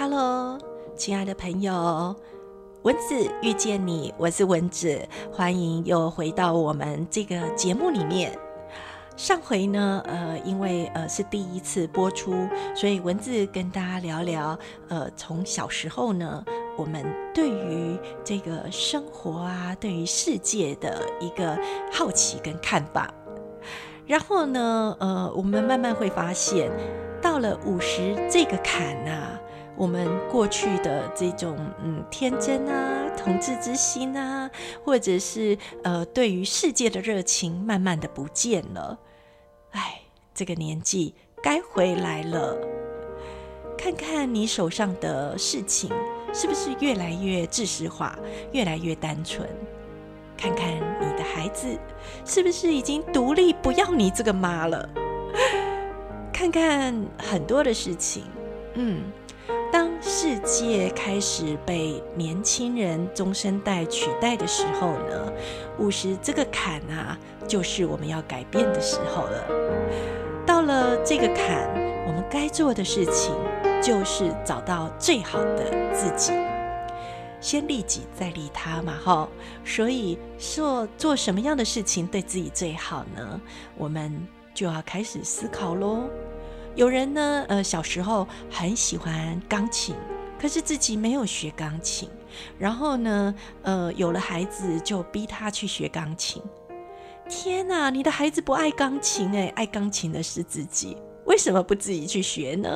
Hello，亲爱的朋友，蚊子遇见你，我是蚊子，欢迎又回到我们这个节目里面。上回呢，呃，因为呃是第一次播出，所以蚊子跟大家聊聊，呃，从小时候呢，我们对于这个生活啊，对于世界的一个好奇跟看法。然后呢，呃，我们慢慢会发现，到了五十这个坎啊，我们过去的这种嗯天真啊、童稚之心啊，或者是呃对于世界的热情，慢慢的不见了。哎，这个年纪该回来了。看看你手上的事情，是不是越来越知识化，越来越单纯？看看你的孩子，是不是已经独立不要你这个妈了？看看很多的事情，嗯，当世界开始被年轻人中生代取代的时候呢，五十这个坎啊，就是我们要改变的时候了。到了这个坎，我们该做的事情就是找到最好的自己。先利己，再利他嘛，哈。所以做，做什么样的事情对自己最好呢？我们就要开始思考喽。有人呢，呃，小时候很喜欢钢琴，可是自己没有学钢琴。然后呢，呃，有了孩子就逼他去学钢琴。天哪，你的孩子不爱钢琴诶，爱钢琴的是自己，为什么不自己去学呢？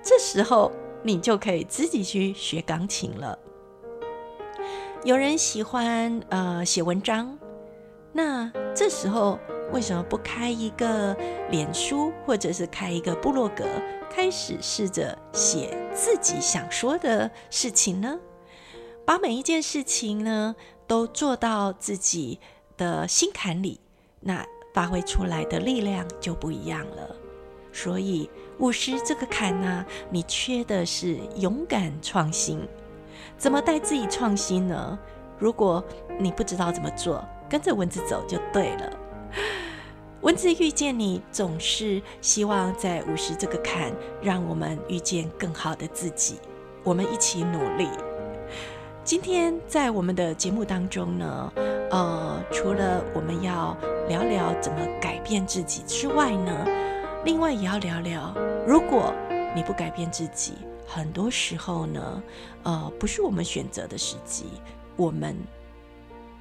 这时候你就可以自己去学钢琴了。有人喜欢呃写文章，那这时候为什么不开一个脸书，或者是开一个部落格，开始试着写自己想说的事情呢？把每一件事情呢都做到自己的心坎里，那发挥出来的力量就不一样了。所以五十这个坎呢，你缺的是勇敢创新。怎么带自己创新呢？如果你不知道怎么做，跟着文字走就对了。文字遇见你，总是希望在五十这个坎，让我们遇见更好的自己。我们一起努力。今天在我们的节目当中呢，呃，除了我们要聊聊怎么改变自己之外呢，另外也要聊聊，如果你不改变自己。很多时候呢，呃，不是我们选择的时机，我们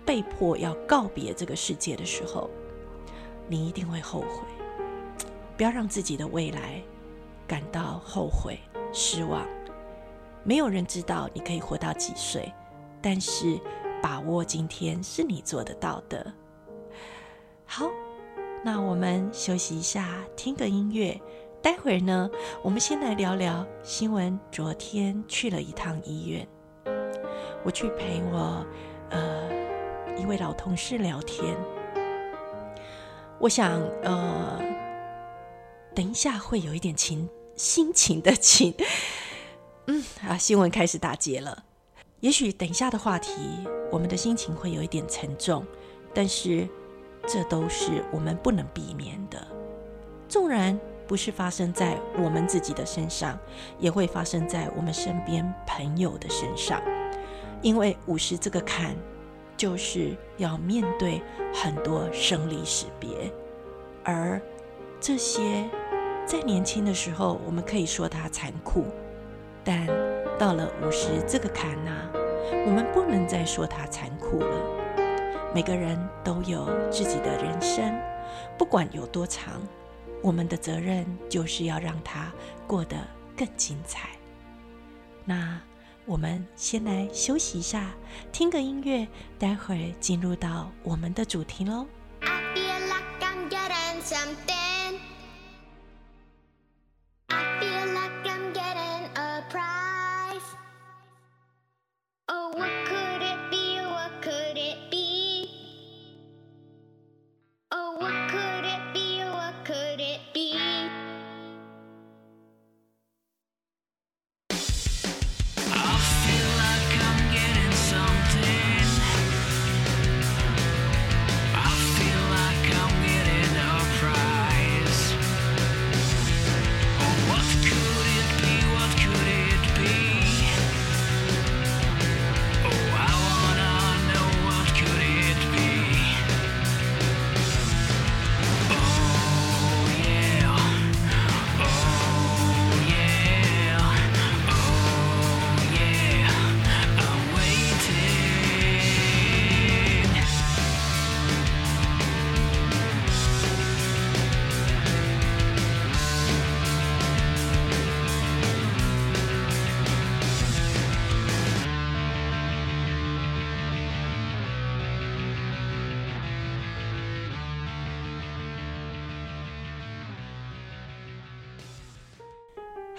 被迫要告别这个世界的时候，你一定会后悔。不要让自己的未来感到后悔、失望。没有人知道你可以活到几岁，但是把握今天是你做得到的。好，那我们休息一下，听个音乐。待会儿呢，我们先来聊聊新闻。昨天去了一趟医院，我去陪我呃一位老同事聊天。我想呃，等一下会有一点情心情的情，嗯啊，新闻开始打结了。也许等一下的话题，我们的心情会有一点沉重，但是这都是我们不能避免的。纵然。不是发生在我们自己的身上，也会发生在我们身边朋友的身上。因为五十这个坎，就是要面对很多生离死别，而这些在年轻的时候，我们可以说它残酷，但到了五十这个坎呐、我们不能再说它残酷了。每个人都有自己的人生，不管有多长。我们的责任就是要让他过得更精彩。那我们先来休息一下，听个音乐，待会儿进入到我们的主题喽。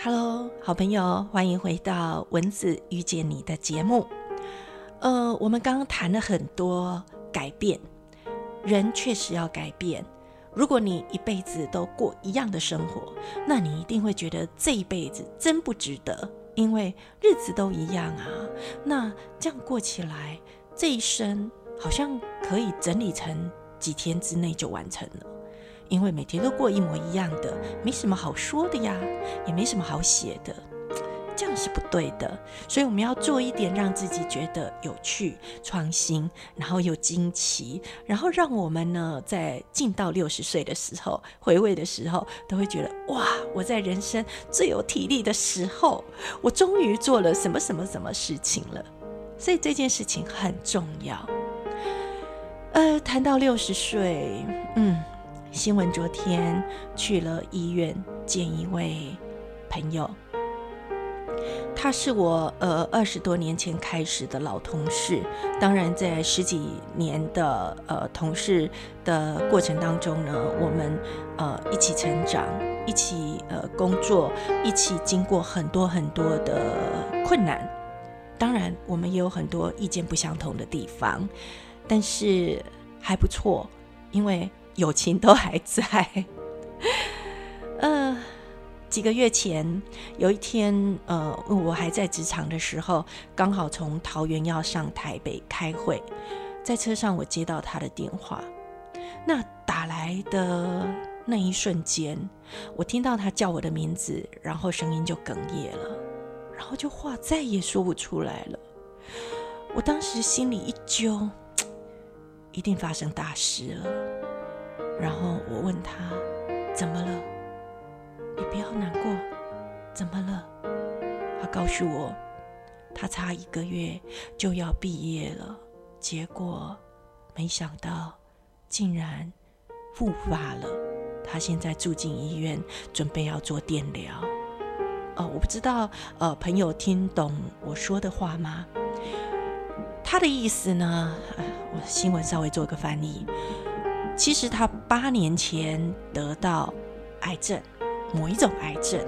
Hello，好朋友，欢迎回到文字遇见你的节目。呃，我们刚刚谈了很多改变，人确实要改变。如果你一辈子都过一样的生活，那你一定会觉得这一辈子真不值得，因为日子都一样啊。那这样过起来，这一生好像可以整理成几天之内就完成了，因为每天都过一模一样的，没什么好说的呀，也没什么好写的。这样是不对的，所以我们要做一点让自己觉得有趣、创新，然后又惊奇，然后让我们呢在进到六十岁的时候回味的时候，都会觉得哇，我在人生最有体力的时候，我终于做了什么什么什么事情了。所以这件事情很重要。呃，谈到六十岁，嗯，新闻昨天去了医院见一位朋友。他是我呃二十多年前开始的老同事，当然在十几年的呃同事的过程当中呢，我们呃一起成长，一起呃工作，一起经过很多很多的困难。当然，我们也有很多意见不相同的地方，但是还不错，因为友情都还在。呃。几个月前，有一天，呃，我还在职场的时候，刚好从桃园要上台北开会，在车上我接到他的电话。那打来的那一瞬间，我听到他叫我的名字，然后声音就哽咽了，然后就话再也说不出来了。我当时心里一揪，一定发生大事了。然后我问他，怎么了？你不要难过，怎么了？他告诉我，他差一个月就要毕业了，结果没想到竟然复发了。他现在住进医院，准备要做电疗。哦，我不知道，呃，朋友听懂我说的话吗？他的意思呢？我新闻稍微做个翻译。其实他八年前得到癌症。某一种癌症，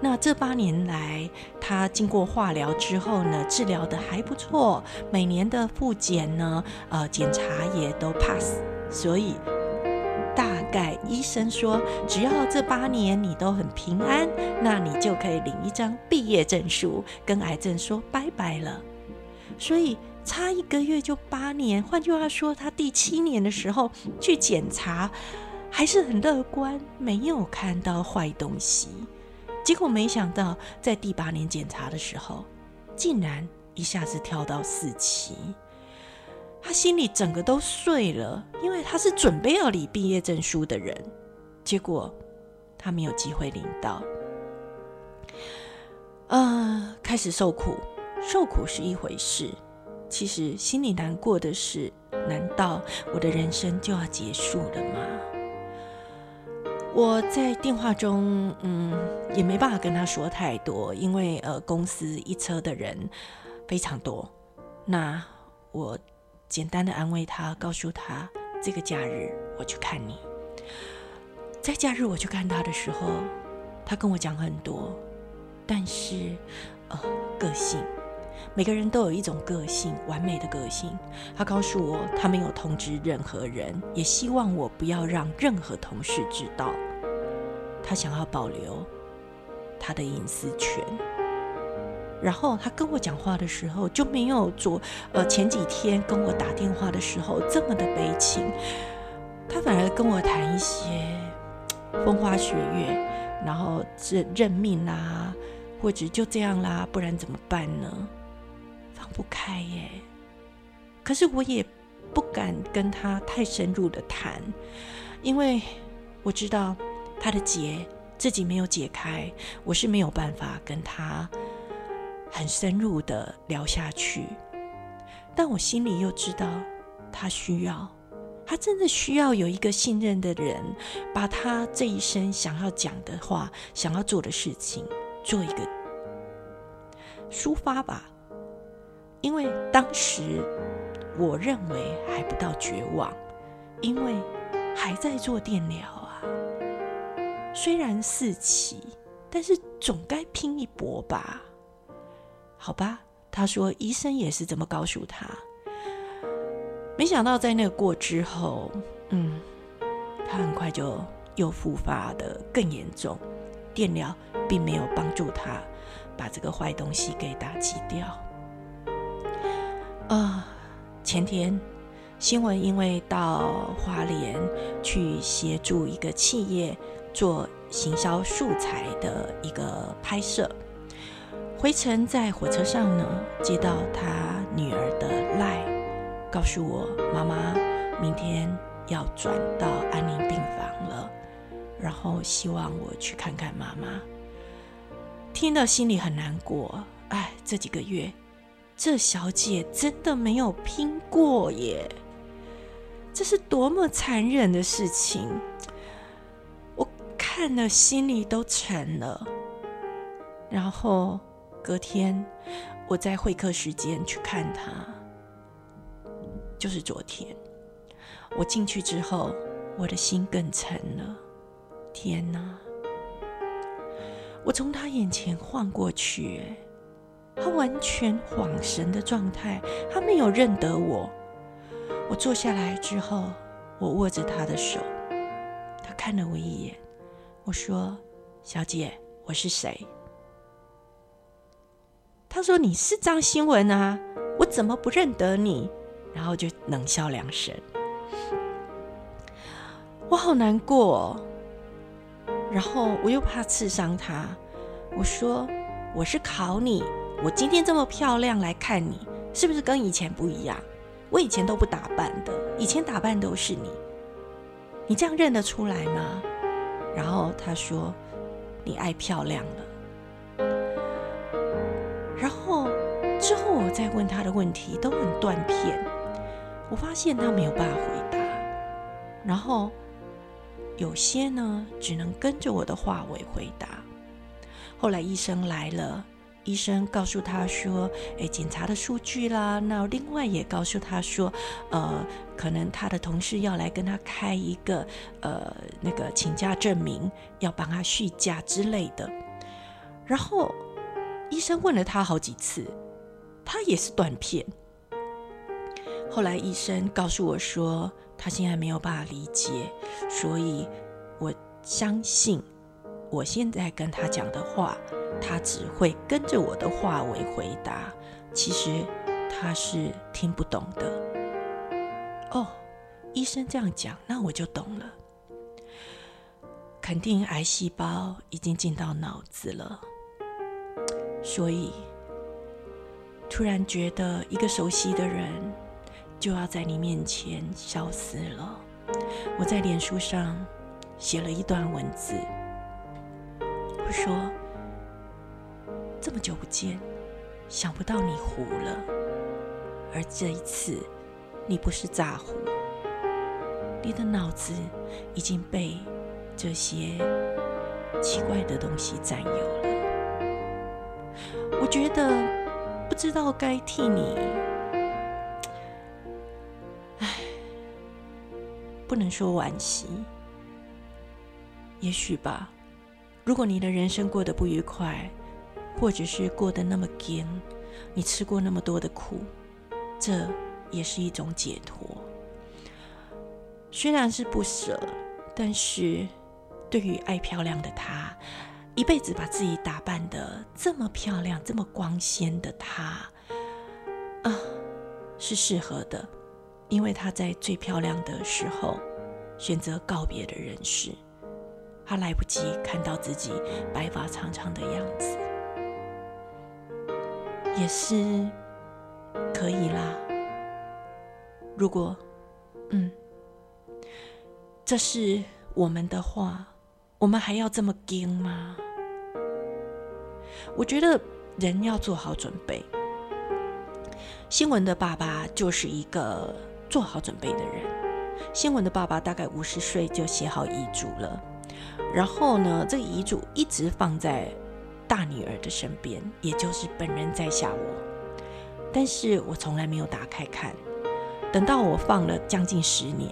那这八年来，他经过化疗之后呢，治疗得还不错，每年的复检呢，呃，检查也都 pass，所以大概医生说，只要这八年你都很平安，那你就可以领一张毕业证书，跟癌症说拜拜了。所以差一个月就八年，换句话说，他第七年的时候去检查。还是很乐观，没有看到坏东西。结果没想到，在第八年检查的时候，竟然一下子跳到四期。他心里整个都碎了，因为他是准备要领毕业证书的人，结果他没有机会领到。呃，开始受苦，受苦是一回事，其实心里难过的是，难道我的人生就要结束了吗？我在电话中，嗯，也没办法跟他说太多，因为呃，公司一车的人非常多。那我简单的安慰他，告诉他这个假日我去看你。在假日我去看他的时候，他跟我讲很多，但是呃，个性，每个人都有一种个性，完美的个性。他告诉我，他没有通知任何人，也希望我不要让任何同事知道。他想要保留他的隐私权。然后他跟我讲话的时候就没有昨呃前几天跟我打电话的时候这么的悲情。他反而跟我谈一些风花雪月，然后是认命啦，或者就这样啦，不然怎么办呢？不开耶。可是我也不敢跟他太深入的谈，因为我知道。他的结自己没有解开，我是没有办法跟他很深入的聊下去。但我心里又知道，他需要，他真的需要有一个信任的人，把他这一生想要讲的话、想要做的事情做一个抒发吧。因为当时我认为还不到绝望，因为还在做电疗啊。虽然四期，但是总该拼一搏吧？好吧，他说医生也是这么告诉他。没想到在那个过之后，嗯，他很快就又复发的更严重，电疗并没有帮助他把这个坏东西给打击掉。啊、前天新闻因为到花莲去协助一个企业做行销素材的一个拍摄，回程在火车上呢，接到他女儿的赖，告诉我妈妈明天要转到安宁病房了，然后希望我去看看妈妈。听到心里很难过，哎，这几个月。这小姐真的没有拼过耶！这是多么残忍的事情，我看了心里都沉了。然后隔天我在会客时间去看她，就是昨天。我进去之后，我的心更沉了。天哪！我从她眼前晃过去，他完全恍神的状态，他没有认得我。我坐下来之后，我握着他的手，他看了我一眼，我说：“小姐，我是谁？”他说：“你是张新文啊，我怎么不认得你？”然后就冷笑两声。我好难过哦，然后我又怕刺伤他，我说：“我是考你。”我今天这么漂亮来看你，是不是跟以前不一样？我以前都不打扮的，以前打扮都是你。你这样认得出来吗？然后他说：“你爱漂亮了。”然后之后我再问他的问题都很断片，我发现他没有办法回答。然后有些呢，只能跟着我的话尾回答。后来医生来了。医生告诉他说：“诶，检查的数据啦，那另外也告诉他说，呃，可能他的同事要来跟他开一个呃那个请假证明，要帮他续假之类的。然后医生问了他好几次，他也是断片。后来医生告诉我说，他现在没有办法理解，所以我相信我现在跟他讲的话。”他只会跟着我的话为回答，其实他是听不懂的。哦，医生这样讲，那我就懂了。肯定癌细胞已经进到脑子了，所以突然觉得一个熟悉的人就要在你面前消失了。我在脸书上写了一段文字，我说。这么久不见，想不到你糊了。而这一次，你不是诈糊，你的脑子已经被这些奇怪的东西占有了。我觉得不知道该替你，唉，不能说惋惜，也许吧。如果你的人生过得不愉快，或者是过得那么艰，你吃过那么多的苦，这也是一种解脱。虽然是不舍，但是对于爱漂亮的她，一辈子把自己打扮的这么漂亮、这么光鲜的她，啊，是适合的，因为她在最漂亮的时候选择告别的人世，她来不及看到自己白发长长的样子。也是可以啦。如果，嗯，这是我们的话，我们还要这么惊吗？我觉得人要做好准备。新闻的爸爸就是一个做好准备的人。新闻的爸爸大概五十岁就写好遗嘱了，然后呢，这个遗嘱一直放在。大女儿的身边，也就是本人在下我，但是我从来没有打开看。等到我放了将近十年，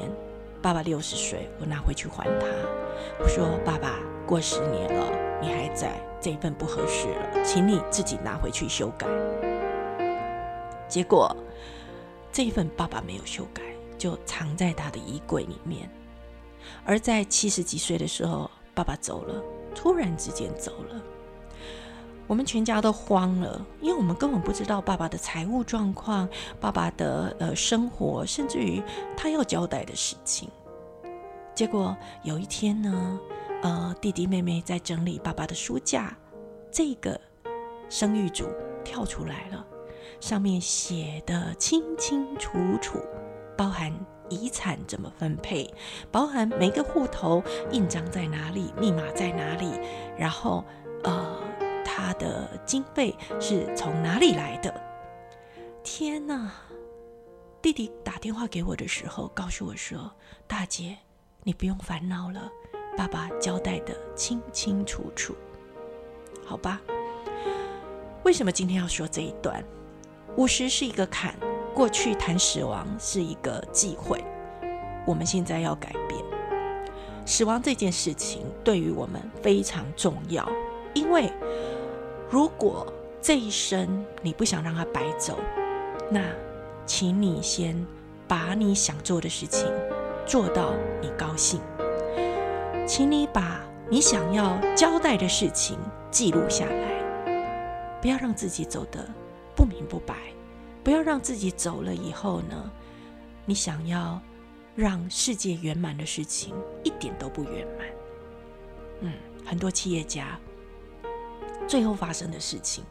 爸爸六十岁，我拿回去还他。我说：“爸爸，过十年了，你还在，这一份不合适了，请你自己拿回去修改。结果这一份爸爸没有修改，就藏在他的衣柜里面。而在七十几岁的时候，爸爸走了，突然之间走了。我们全家都慌了，因为我们根本不知道爸爸的财务状况、爸爸的呃生活，甚至于他要交代的事情。结果有一天呢，呃，弟弟妹妹在整理爸爸的书架，这个生育组跳出来了，上面写的清清楚楚，包含遗产怎么分配，包含每个户头印章在哪里，密码在哪里，然后呃。他的经费是从哪里来的？天哪！弟弟打电话给我的时候，告诉我说：“大姐，你不用烦恼了，爸爸交代得清清楚楚。”好吧？为什么今天要说这一段？五十是一个坎，过去谈死亡是一个忌讳，我们现在要改变。死亡这件事情对于我们非常重要，因为。如果这一生你不想让它白走，那请你先把你想做的事情做到你高兴。请你把你想要交代的事情记录下来，不要让自己走得不明不白，不要让自己走了以后呢，你想要让世界圆满的事情一点都不圆满。嗯，很多企业家。最后发生的事情，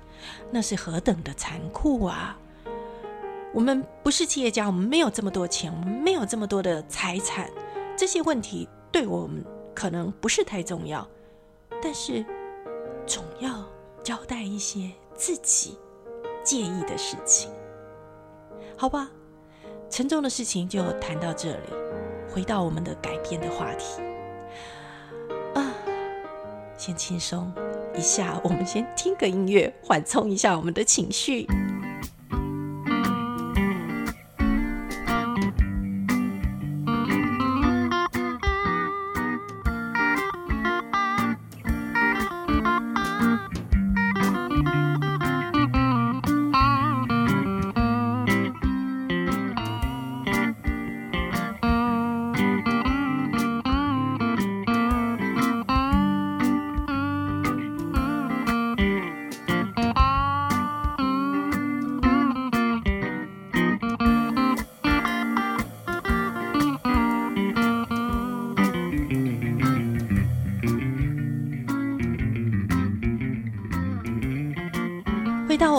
那是何等的残酷啊！我们不是企业家，我们没有这么多钱，我们没有这么多的财产，这些问题对我们可能不是太重要，但是总要交代一些自己介意的事情，好吧？沉重的事情就谈到这里，回到我们的改变的话题啊，先轻松。一下，我们先听个音乐，缓冲一下我们的情绪。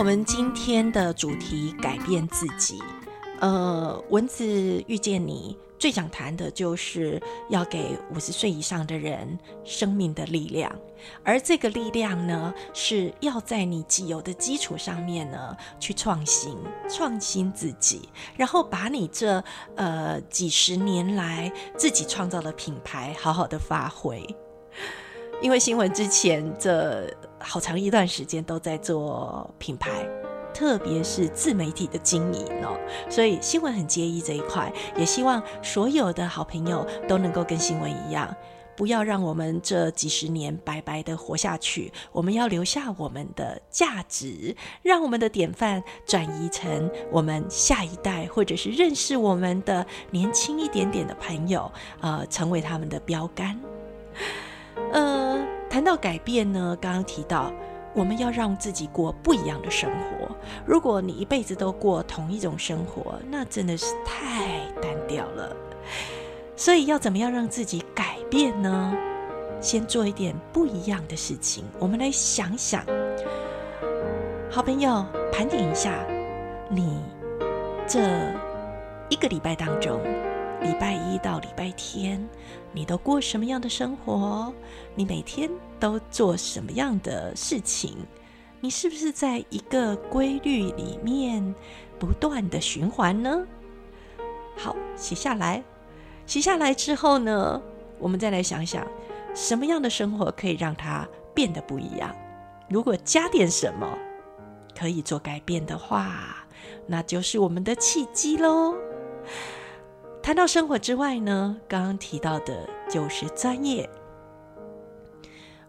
我们今天的主题，改变自己。呃，文字遇见你，最想谈的就是要给五十岁以上的人生命的力量，而这个力量呢，是要在你既有的基础上面呢，去创新，创新自己，然后把你这呃几十年来自己创造的品牌好好的发挥。因为新闻之前这好长一段时间都在做品牌，特别是自媒体的经营哦，所以新闻很介意这一块，也希望所有的好朋友都能够跟新闻一样，不要让我们这几十年白白的活下去，我们要留下我们的价值，让我们的典范转移成我们下一代，或者是认识我们的年轻一点点的朋友，呃，成为他们的标杆。呃，谈到改变呢，刚刚提到我们要让自己过不一样的生活。如果你一辈子都过同一种生活，那真的是太单调了。所以要怎么样让自己改变呢？先做一点不一样的事情。我们来想想，好朋友，盘点一下你这一个礼拜当中。礼拜一到礼拜天，你都过什么样的生活？你每天都做什么样的事情？你是不是在一个规律里面不断的循环呢？好，写下来。写下来之后呢，我们再来想想，什么样的生活可以让它变得不一样？如果加点什么可以做改变的话，那就是我们的契机喽。谈到生活之外呢，刚刚提到的就是专业。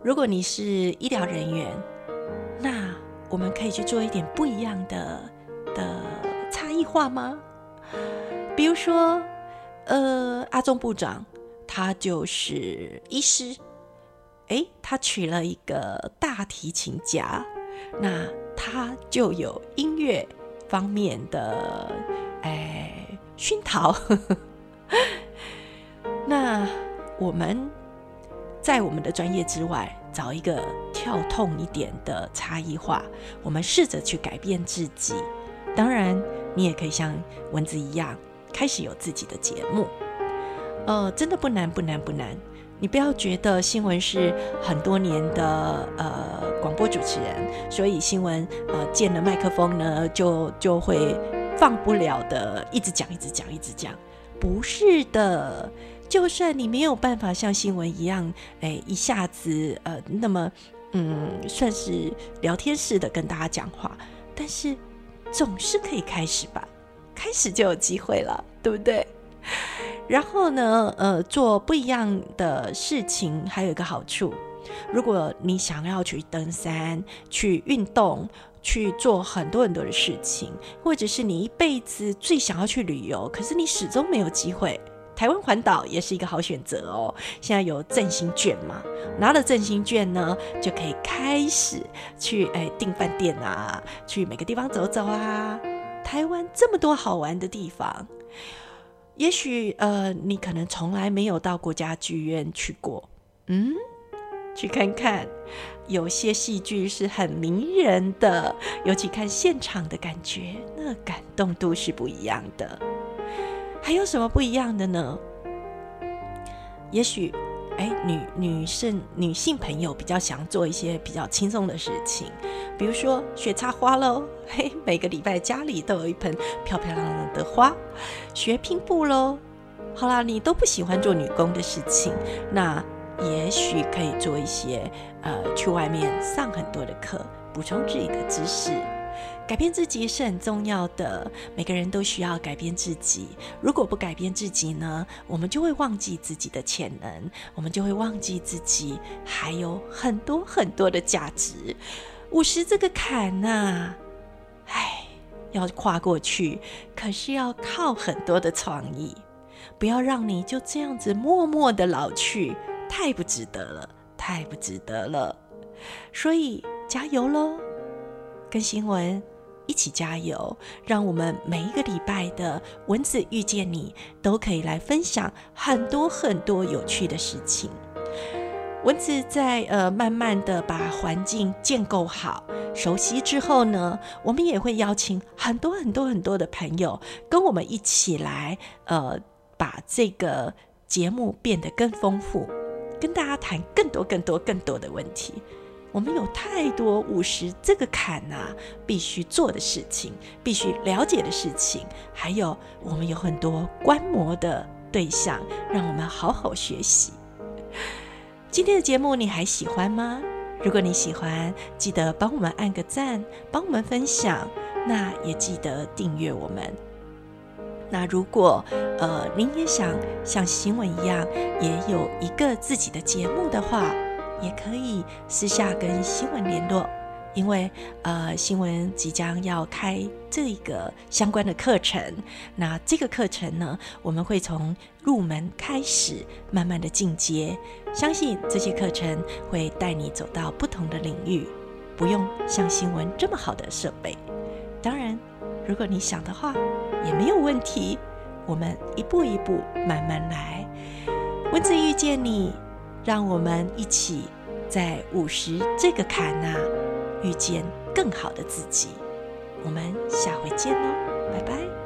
如果你是医疗人员，那我们可以去做一点不一样的的差异化吗？比如说，呃，阿中部长他就是医师，诶，他娶了一个大提琴家，那他就有音乐方面的哎熏陶。那我们在我们的专业之外，找一个跳痛一点的差异化，我们试着去改变自己。当然，你也可以像蚊子一样，开始有自己的节目。呃，真的不难，不难，不难。你不要觉得新闻是很多年的呃广播主持人，所以新闻呃见了麦克风呢，就就会放不了的，一直讲，一直讲，一直讲。不是的。就算你没有办法像新闻一样，哎，一下子呃，那么嗯，算是聊天式的跟大家讲话，但是总是可以开始吧，开始就有机会了，对不对？然后呢，呃，做不一样的事情还有一个好处，如果你想要去登山、去运动、去做很多很多的事情，或者是你一辈子最想要去旅游，可是你始终没有机会。台湾环岛也是一个好选择哦。现在有振兴券嘛，拿了振兴券呢，就可以开始去哎订饭店啊，去每个地方走走啊。台湾这么多好玩的地方，也许呃你可能从来没有到国家剧院去过，嗯，去看看。有些戏剧是很迷人的，尤其看现场的感觉，那感动度是不一样的。还有什么不一样的呢？也许，哎，女女生女性朋友比较想做一些比较轻松的事情，比如说学插花喽，嘿，每个礼拜家里都有一盆漂漂亮亮的花；学拼布喽，好啦，你都不喜欢做女工的事情，那也许可以做一些，呃，去外面上很多的课，补充自己的知识。改变自己是很重要的，每个人都需要改变自己。如果不改变自己呢，我们就会忘记自己的潜能，我们就会忘记自己还有很多很多的价值。五十这个坎呐、啊，唉，要跨过去，可是要靠很多的创意。不要让你就这样子默默的老去，太不值得了，太不值得了。所以加油喽！跟新闻一起加油，让我们每一个礼拜的蚊子遇见你都可以来分享很多很多有趣的事情。蚊子在呃慢慢的把环境建构好、熟悉之后呢，我们也会邀请很多很多很多的朋友跟我们一起来呃把这个节目变得更丰富，跟大家谈更多更多更多的问题。我们有太多五十这个坎呐、必须做的事情，必须了解的事情，还有我们有很多观摩的对象，让我们好好学习。今天的节目你还喜欢吗？如果你喜欢，记得帮我们按个赞，帮我们分享，那也记得订阅我们。那如果呃您也想像新闻一样，也有一个自己的节目的话，也可以私下跟新闻联络，因为呃，新闻即将要开这个相关的课程。那这个课程呢，我们会从入门开始，慢慢的进阶。相信这些课程会带你走到不同的领域，不用像新闻这么好的设备。当然，如果你想的话，也没有问题。我们一步一步慢慢来。文字遇见你。让我们一起在五十这个坎呐，遇见更好的自己。我们下回见喽，拜拜。